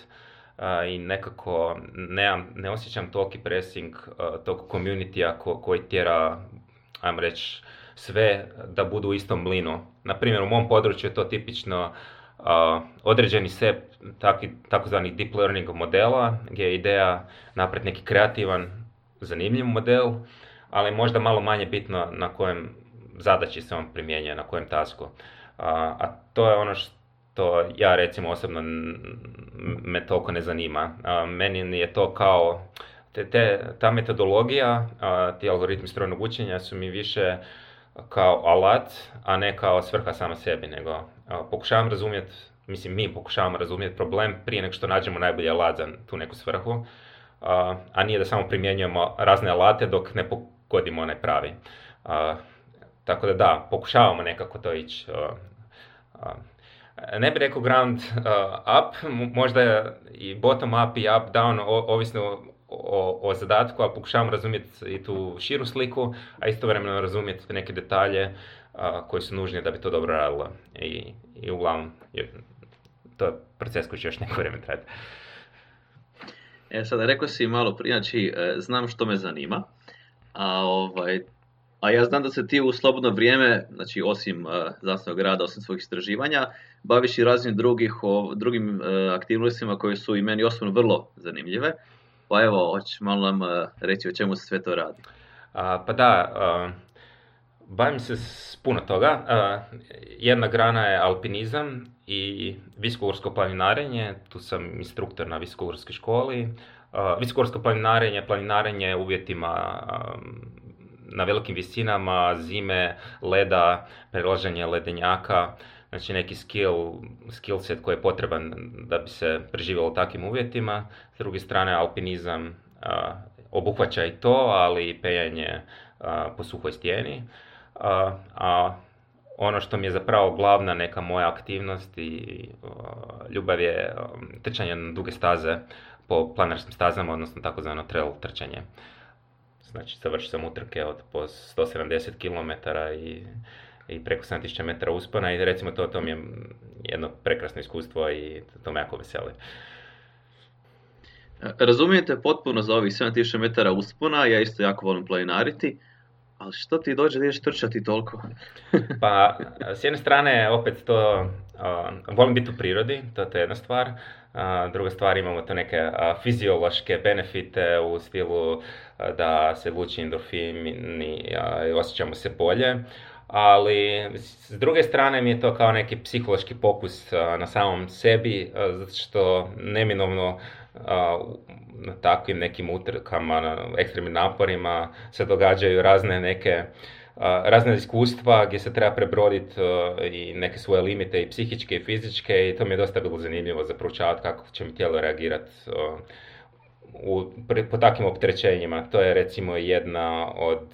i nekako nemam, ne osjećam toliki pressing tog community ko, koji tjera, ajmo reći, sve da budu u istom mlinu. Na primjer, u mom području je to tipično određeni set takozvanih deep learning modela, gdje je ideja napraviti neki kreativan, zanimljiv model, ali možda malo manje bitno na kojem zadaći se on primjenjuje, na kojem tasku. A, to je ono što ja recimo osobno me toliko ne zanima. meni je to kao, te, ta metodologija, ti algoritmi strojnog učenja su mi više kao alat, a ne kao svrha sama sebi, nego pokušavam razumjeti, mislim mi pokušavamo razumjeti problem prije nego što nađemo najbolji alat za tu neku svrhu, a nije da samo primjenjujemo razne alate dok ne pogodimo onaj pravi. Tako da da, pokušavamo nekako to ići. Ne bih rekao ground up, možda i bottom up i up down, ovisno o, zadatku, a pokušavam razumjeti i tu širu sliku, a istovremeno razumjeti neke detalje koji su nužni da bi to dobro radilo. I, i uglavnom, je, to je proces koji će još neko vrijeme trajati. E sad, rekao si malo prije, znači, e, znam što me zanima, a ovaj, a ja znam da se ti u slobodno vrijeme, znači osim uh, znanstvenog rada, osim svojih istraživanja, baviš i raznim drugih, o, drugim uh, aktivnostima koje su i meni osobno vrlo zanimljive. Pa evo, hoćeš malo nam uh, reći o čemu se sve to radi. A, pa da, bavim se s puno toga. Jedna grana je alpinizam i visokogorsko planinarenje. Tu sam instruktor na visokogorskoj školi. Visokogorsko planinarenje, planinarenje uvjetima na velikim visinama, zime, leda, prelaženje ledenjaka, znači neki skill, skill set koji je potreban da bi se preživjelo takvim uvjetima. S druge strane, alpinizam obuhvaća i to, ali i pejanje po suhoj stijeni. A, ono što mi je zapravo glavna neka moja aktivnost i ljubav je trčanje na duge staze po planarskim stazama, odnosno takozvano trail trčanje. Znači, završio sam utrke od po 170 km i, i preko 7000 metara uspona i recimo to, to mi je jedno prekrasno iskustvo i to me jako veseli. Razumijete potpuno za ovih 7000 metara uspona, ja isto jako volim planinariti, ali što ti dođe da ideš trčati toliko? [LAUGHS] pa, s jedne strane, opet to, uh, volim biti u prirodi, to, je jedna stvar. Uh, druga stvar, imamo to neke uh, fiziološke benefite u stilu da se luči endorfini i osjećamo se bolje. Ali s druge strane mi je to kao neki psihološki popust na samom sebi, zato što neminovno na takvim nekim utrkama, na ekstremnim naporima se događaju razne neke razne iskustva gdje se treba prebroditi i neke svoje limite i psihičke i fizičke i to mi je dosta bilo zanimljivo za proučavati kako će mi tijelo reagirati u, po takvim opterećenjima. To je recimo jedna od,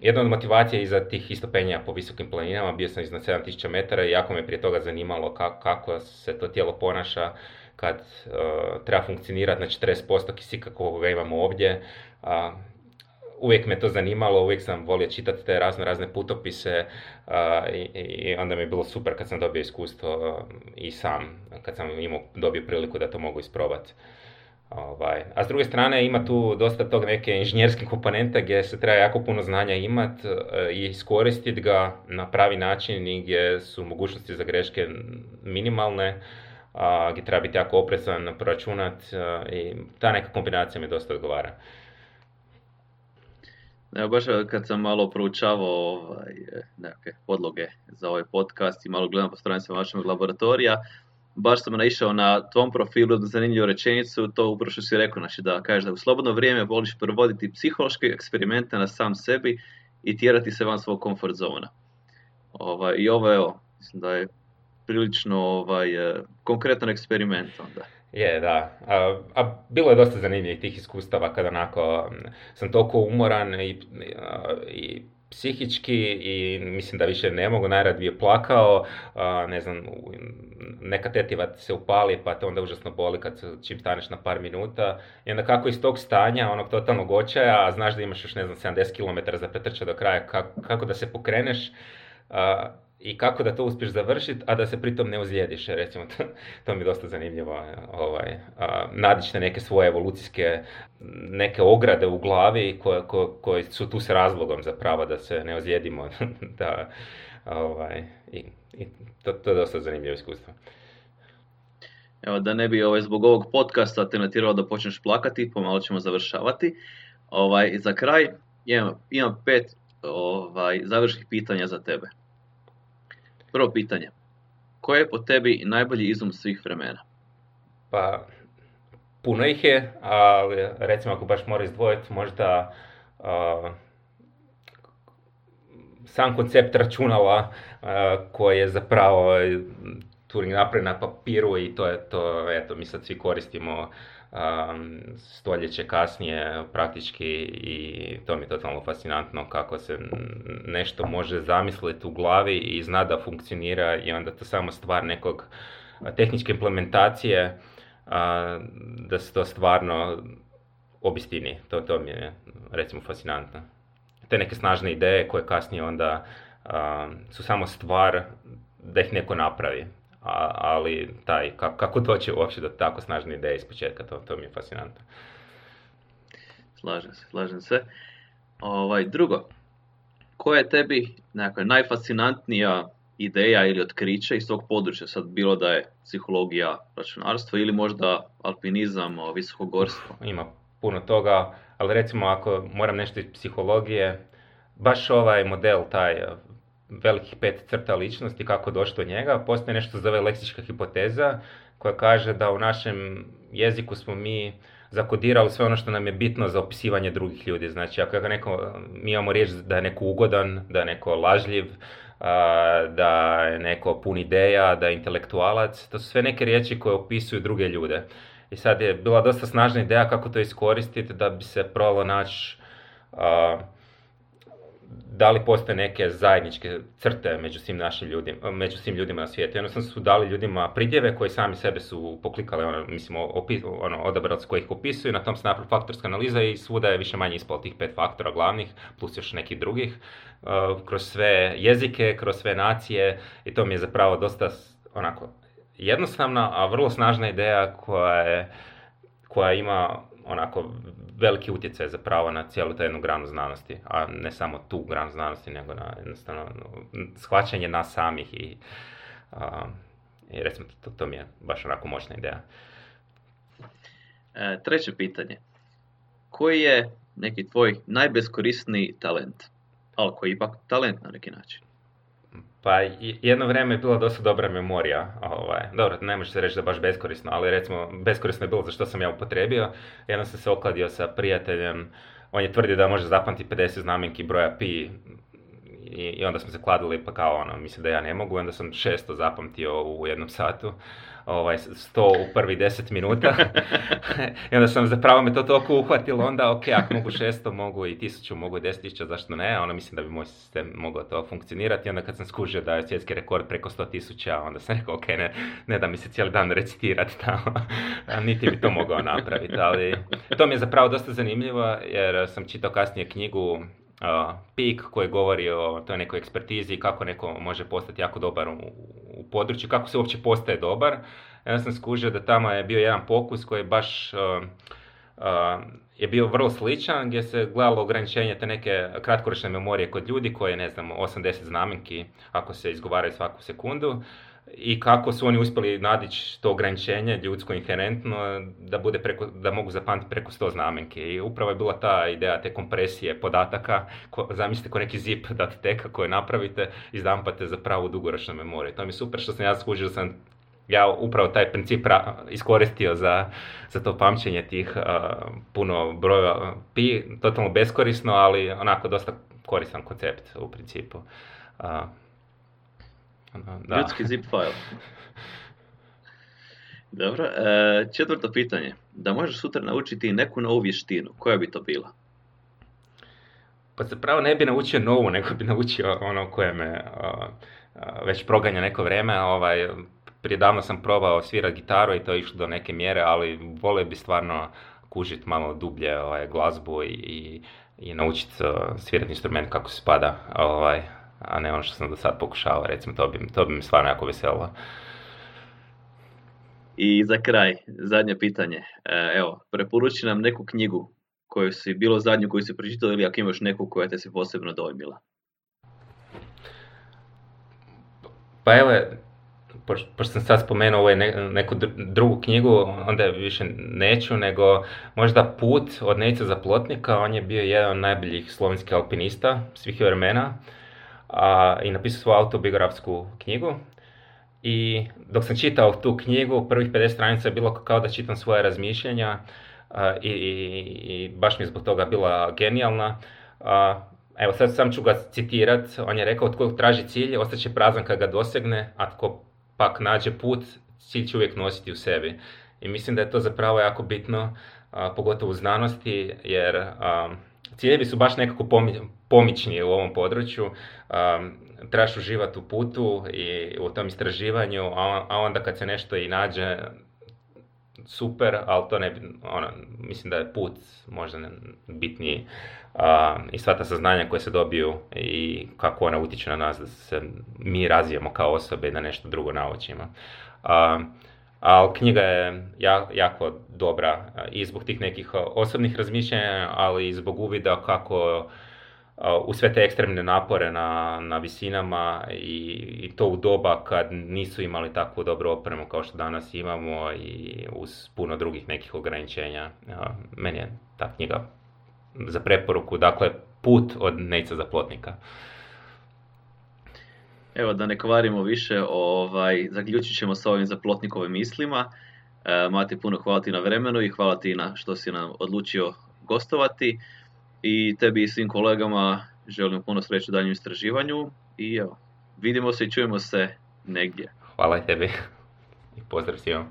jedna od motivacija iza tih istopenja po visokim planinama. Bio sam iznad 7000 metara i jako me prije toga zanimalo kako, kako se to tijelo ponaša kad uh, treba funkcionirati na 40% kisika koga imamo ovdje. Uh, uvijek me to zanimalo, uvijek sam volio čitati te razne razne putopise uh, i, i, onda mi je bilo super kad sam dobio iskustvo i sam, kad sam imao dobio priliku da to mogu isprobati. Ovaj. A s druge strane ima tu dosta tog neke inženjerske komponente gdje se treba jako puno znanja imati e, i iskoristiti ga na pravi način i gdje su mogućnosti za greške minimalne. Gdje treba biti jako oprezan, proračunat i ta neka kombinacija mi dosta odgovara. Evo baš kad sam malo proučavao ovaj, neke podloge za ovaj podcast i malo gledam po stranicama vašeg laboratorija, baš sam naišao na tvom profilu jednu zanimljivu rečenicu, to upravo što si rekao, znači da kažeš da u slobodno vrijeme voliš provoditi psihološke eksperimente na sam sebi i tjerati se van svog komfort zona. Ovaj, I ovo evo, mislim da je prilično ovaj, eh, konkretan eksperiment onda. Je, da. A, a, bilo je dosta zanimljivih tih iskustava kada onako sam toliko umoran i, i psihički i mislim da više ne mogu, najrad bi je plakao, ne znam, neka tetiva se upali pa te onda užasno boli kad čim staneš na par minuta i onda kako iz tog stanja, onog totalnog očaja, a znaš da imaš još ne znam 70 km za pretrča do kraja, kako, kako da se pokreneš, i kako da to uspiješ završiti, a da se pritom ne ozlijediš. Recimo, to, to mi je dosta zanimljivo. Ovaj, nadići na neke svoje evolucijske neke ograde u glavi koje, koje, su tu s razlogom zapravo da se ne ozlijedimo. [LAUGHS] da, ovaj, i, i to, to je dosta zanimljivo iskustvo. Evo, da ne bi ovaj, zbog ovog podcasta te natiralo da počneš plakati, pomalo ćemo završavati. Ovaj, za kraj imam, imam pet ovaj, završnih pitanja za tebe. Prvo pitanje. Koje je po tebi najbolji izum svih vremena? Pa, puno ih je, ali recimo ako baš mora izdvojiti, možda sam koncept računala koji je zapravo Turing napravio na papiru i to je to, eto, mi sad svi koristimo stoljeće kasnije praktički i to mi je totalno fascinantno kako se nešto može zamisliti u glavi i zna da funkcionira i onda to samo stvar nekog tehničke implementacije da se to stvarno obistini. To, to mi je recimo fascinantno. Te neke snažne ideje koje kasnije onda su samo stvar da ih neko napravi ali taj, kako, doći uopće do tako snažne ideje iz početka, to, to mi je fascinantno. Slažem se, slažem se. Ovaj, drugo, koja je tebi nekakva najfascinantnija ideja ili otkriće iz tog područja, sad bilo da je psihologija, računarstvo ili možda alpinizam, visokogorstvo? Ima puno toga, ali recimo ako moram nešto iz psihologije, baš ovaj model, taj velikih pet crta ličnosti, kako doći do njega, postoji nešto zove leksička hipoteza koja kaže da u našem jeziku smo mi zakodirali sve ono što nam je bitno za opisivanje drugih ljudi. Znači, ako neko, mi imamo riječ da je neko ugodan, da je neko lažljiv, da je neko pun ideja, da je intelektualac, to su sve neke riječi koje opisuju druge ljude. I sad je bila dosta snažna ideja kako to iskoristiti da bi se probalo naći da li postoje neke zajedničke crte među svim našim ljudima, među svim ljudima na svijetu. Jednostavno su dali ljudima pridjeve koji sami sebe su poklikali, ono, mislim, opi, ono, odabrali koji ih opisuju, na tom se napravi faktorska analiza i svuda je više manje ispalo tih pet faktora glavnih, plus još nekih drugih, uh, kroz sve jezike, kroz sve nacije i to mi je zapravo dosta onako jednostavna, a vrlo snažna ideja koja je koja ima onako veliki utjecaj zapravo na cijelu tu jednu granu znanosti, a ne samo tu granu znanosti, nego na jednostavno shvaćanje nas samih i, i recimo to, to mi je baš onako moćna ideja. E, treće pitanje. Koji je neki tvoj najbeskorisniji talent? Ali koji je ipak talent na neki način? Pa jedno vrijeme je bila dosta dobra memorija, ovaj, dobro, ne može se reći da baš beskorisno, ali recimo beskorisno je bilo za što sam ja upotrebio. Jednom sam se okladio sa prijateljem, on je tvrdio da može zapamtiti 50 znamenki broja pi i, i onda smo se kladili pa kao ono, mislim da ja ne mogu, onda sam šesto zapamtio u jednom satu ovaj, sto u prvi deset minuta. [LAUGHS] I onda sam zapravo me to toliko uhvatilo, onda ok, ako mogu šesto, mogu i tisuću, mogu i deset tisuća, zašto ne? Ono mislim da bi moj sistem mogao to funkcionirati. I onda kad sam skužio da je svjetski rekord preko sto tisuća, onda sam rekao ok, ne, ne da mi se cijeli dan recitirati tamo, [LAUGHS] niti bi to mogao napraviti. Ali to mi je zapravo dosta zanimljivo jer sam čitao kasnije knjigu PIK koji govori o toj nekoj ekspertizi kako neko može postati jako dobar u, području, kako se uopće postaje dobar. Ja sam skužio da tamo je bio jedan pokus koji je baš je bio vrlo sličan gdje se gledalo ograničenje te neke kratkoročne memorije kod ljudi koje, ne znam, 80 znamenki ako se izgovaraju svaku sekundu. I kako su oni uspjeli nadići to ograničenje ljudsko inherentno da, bude preko, da mogu zapamtiti preko sto znamenke. I upravo je bila ta ideja te kompresije podataka, ko, zamislite ko neki zip datoteka koje napravite i zdampate za pravu dugoročnu memoriju. To mi je super što sam ja skužio sam ja upravo taj princip iskoristio za, za to pamćenje tih puno broja pi, totalno beskorisno, ali onako dosta koristan koncept u principu. Ono, da. Ljudski zip file. [LAUGHS] Dobro, e, četvrto pitanje. Da možeš sutra naučiti neku novu vještinu, koja bi to bila? Pa zapravo ne bi naučio novu, nego bi naučio ono koje me već proganja neko vrijeme. Ovaj, prije davno sam probao svirati gitaru i to je išlo do neke mjere, ali volio bi stvarno kužiti malo dublje ovaj, glazbu i, i, i naučiti svirati instrument kako se spada. Ovaj, a ne ono što sam do sad pokušao, recimo, to bi, to bi mi stvarno jako veselilo. I za kraj, zadnje pitanje. E, evo, preporuči nam neku knjigu koju si, bilo zadnju koju si pročitao ili ako imaš neku koja te se posebno dojmila. Pa evo, pošto sam sad spomenuo ovaj neku drugu knjigu, onda više neću, nego možda Put od Nejca Zaplotnika, on je bio jedan od najboljih slovenskih alpinista svih vremena a, i napisao svoju autobiografsku knjigu. I dok sam čitao tu knjigu, prvih 50 stranica je bilo kao da čitam svoje razmišljanja i, i, baš mi je zbog toga bila genijalna. evo sad sam ću ga citirat, on je rekao tko traži cilj, ostaće prazan kad ga dosegne, a tko pak nađe put, cilj će uvijek nositi u sebi. I mislim da je to zapravo jako bitno, pogotovo u znanosti, jer ciljevi su baš nekako pomični u ovom području. Um, trebaš uživati u putu i u tom istraživanju, a, onda kad se nešto i nađe, super, ali to ne ono, mislim da je put možda bitniji i sva ta saznanja koje se dobiju i kako ona utječe na nas da se mi razvijemo kao osobe i da nešto drugo naučimo. Ali knjiga je jako dobra i zbog tih nekih osobnih razmišljanja, ali i zbog uvida kako u sve te ekstremne napore na, na visinama i, i to u doba kad nisu imali takvu dobru opremu kao što danas imamo i uz puno drugih nekih ograničenja. Meni je ta knjiga za preporuku, dakle put od Nejca za plotnika. Evo da ne kvarimo više, ovaj, zaključit ćemo sa ovim zaplotnikovim mislima. E, Mati, puno hvala ti na vremenu i hvala ti na što si nam odlučio gostovati. I tebi i svim kolegama želim puno sreće u daljem istraživanju. I evo, vidimo se i čujemo se negdje. Hvala tebi i pozdrav svima.